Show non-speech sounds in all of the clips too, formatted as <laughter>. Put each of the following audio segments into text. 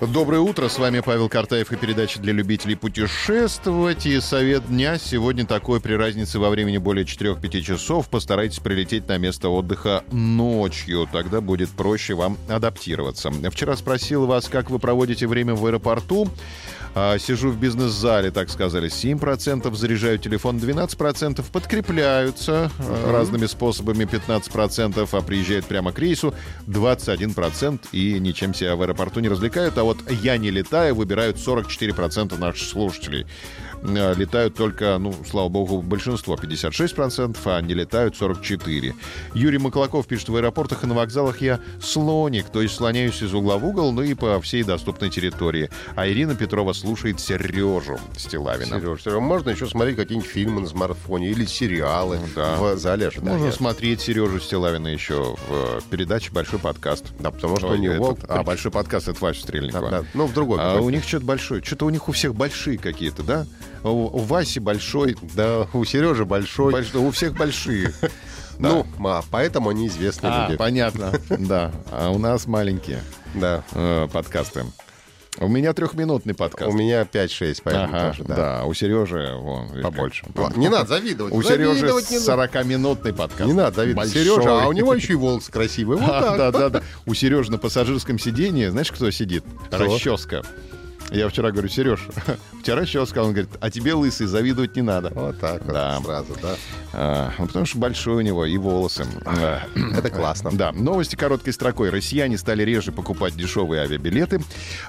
Доброе утро, с вами Павел Картаев и передача для любителей путешествовать. И совет дня сегодня такой при разнице во времени более 4-5 часов. Постарайтесь прилететь на место отдыха ночью, тогда будет проще вам адаптироваться. Вчера спросил вас, как вы проводите время в аэропорту. А, сижу в бизнес-зале, так сказали, 7%, заряжаю телефон 12%, подкрепляются uh-huh. разными способами 15%, а приезжают прямо к рейсу 21% и ничем себя в аэропорту не развлекают. А вот я не летаю, выбирают 44% наших слушателей. Э, летают только, ну, слава богу, большинство, 56%, а не летают 44%. Юрий Маклаков пишет, в аэропортах и на вокзалах я слоник, то есть слоняюсь из угла в угол, ну и по всей доступной территории. А Ирина Петрова слушает Сережу Стилавина. Сережа, Сережа, можно еще смотреть какие-нибудь фильмы на смартфоне или сериалы да. в зале ожидания. Можно смотреть Сережу Стилавина еще в передаче «Большой подкаст». Да, потому что Ой, у него... Этот, а, «Большой подкаст» — это Вася Стрельникова. Да, да. Ну, в другой. А у них что-то большое. Что-то у них у всех большие какие-то, да? У, Васи большой. Да, у Сережи большой. Больш... У всех большие. <laughs> Ну, а, поэтому они известные люди. Понятно, <laughs> да. А у нас маленькие да. Э, подкасты. У меня трехминутный подкаст. У меня 5-6, поэтому ага, тоже, да. Да, у Сережи вон, побольше. Как... Не надо завидовать. У Сережи 40-минутный подкаст. Не надо завидовать. Большой. Сережа, а у него еще и волос красивый. Вот а, <laughs> Да, да, да. У Сережи на пассажирском сидении, знаешь, кто сидит? Кто? Расческа. Я вчера говорю, Сереж, <laughs> вчера еще сказал, он говорит, а тебе лысый, завидовать не надо. Вот так вот да. сразу, да? Ну, потому что большой у него и волосы. Это классно. Да. Новости короткой строкой. Россияне стали реже покупать дешевые авиабилеты.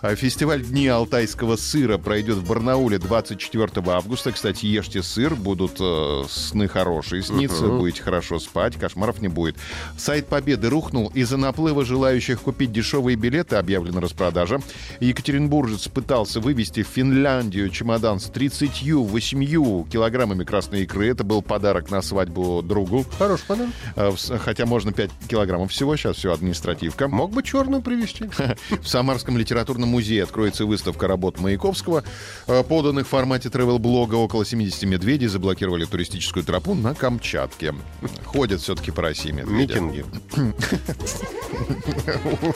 А, фестиваль Дни Алтайского сыра пройдет в Барнауле 24 августа. Кстати, ешьте сыр, будут э, сны хорошие сниться, uh-huh. будете хорошо спать, кошмаров не будет. Сайт Победы рухнул. Из-за наплыва желающих купить дешевые билеты объявлена распродажа. Екатеринбуржец пытался вывести в Финляндию чемодан с 38 килограммами красной икры. Это был подарок на свадьбу другу. Хороший подарок. А, хотя можно 5 килограммов всего, сейчас все административка. Мог бы черную привезти. <laughs> В Самарском литературном музее откроется выставка работ Маяковского, а, поданных в формате тревел-блога. Около 70 медведей заблокировали туристическую тропу на Камчатке. Ходят все-таки по России медведи. Митинги. <laughs>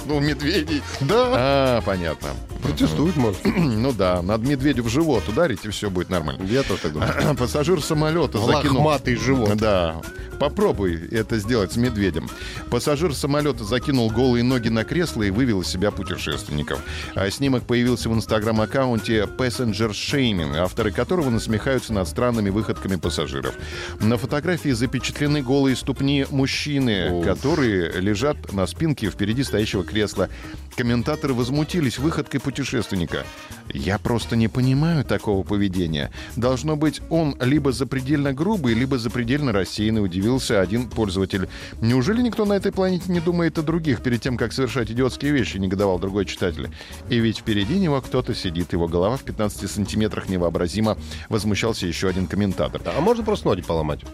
У медведей. Да. А, понятно. Протестуют, может. <clears throat> Ну да, надо медведю в живот ударить, и все будет нормально. Я тоже так думаю. Пассажир самолета закинул... Лохматый живот. Да. Попробуй это сделать с медведем. Пассажир самолета закинул голые ноги на кресло и вывел из себя путешественников. А снимок появился в инстаграм-аккаунте Passenger Shaming, авторы которого насмехаются над странными выходками пассажиров. На фотографии запечатлены голые ступни мужчины, Уф. которые лежат на спинке впереди стоящего кресла. Комментаторы возмутились выходкой путешественника. Я просто не понимаю такого поведения. Должно быть, он либо запредельно грубый, либо запредельно рассеянный, удивился один пользователь. Неужели никто на этой планете не думает о других перед тем, как совершать идиотские вещи, негодовал другой читатель. И ведь впереди него кто-то сидит, его голова в 15 сантиметрах невообразимо, возмущался еще один комментатор. А можно просто ноги поломать? <laughs>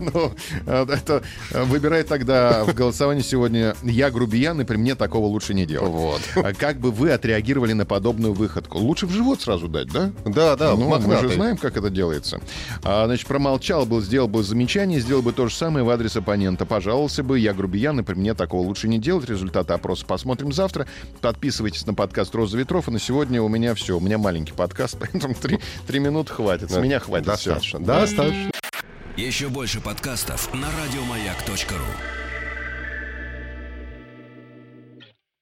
Ну, это выбирай тогда в голосовании сегодня «Я грубиян, и при мне такого лучше не делать». Вот. А как бы вы отреагировали на подобную выходку? Лучше в живот сразу дать, да? Да, да. Ну, мы же знаем, как это делается. А, значит, промолчал бы, сделал бы замечание, сделал бы то же самое в адрес оппонента. Пожаловался бы, я грубиян, и при мне такого лучше не делать. Результаты опроса посмотрим завтра. Подписывайтесь на подкаст «Роза ветров». И на сегодня у меня все. У меня маленький подкаст, <laughs> поэтому три, три минуты хватит. С меня хватит. Достаточно. Достаточно. Еще больше подкастов на радиомаяк.ру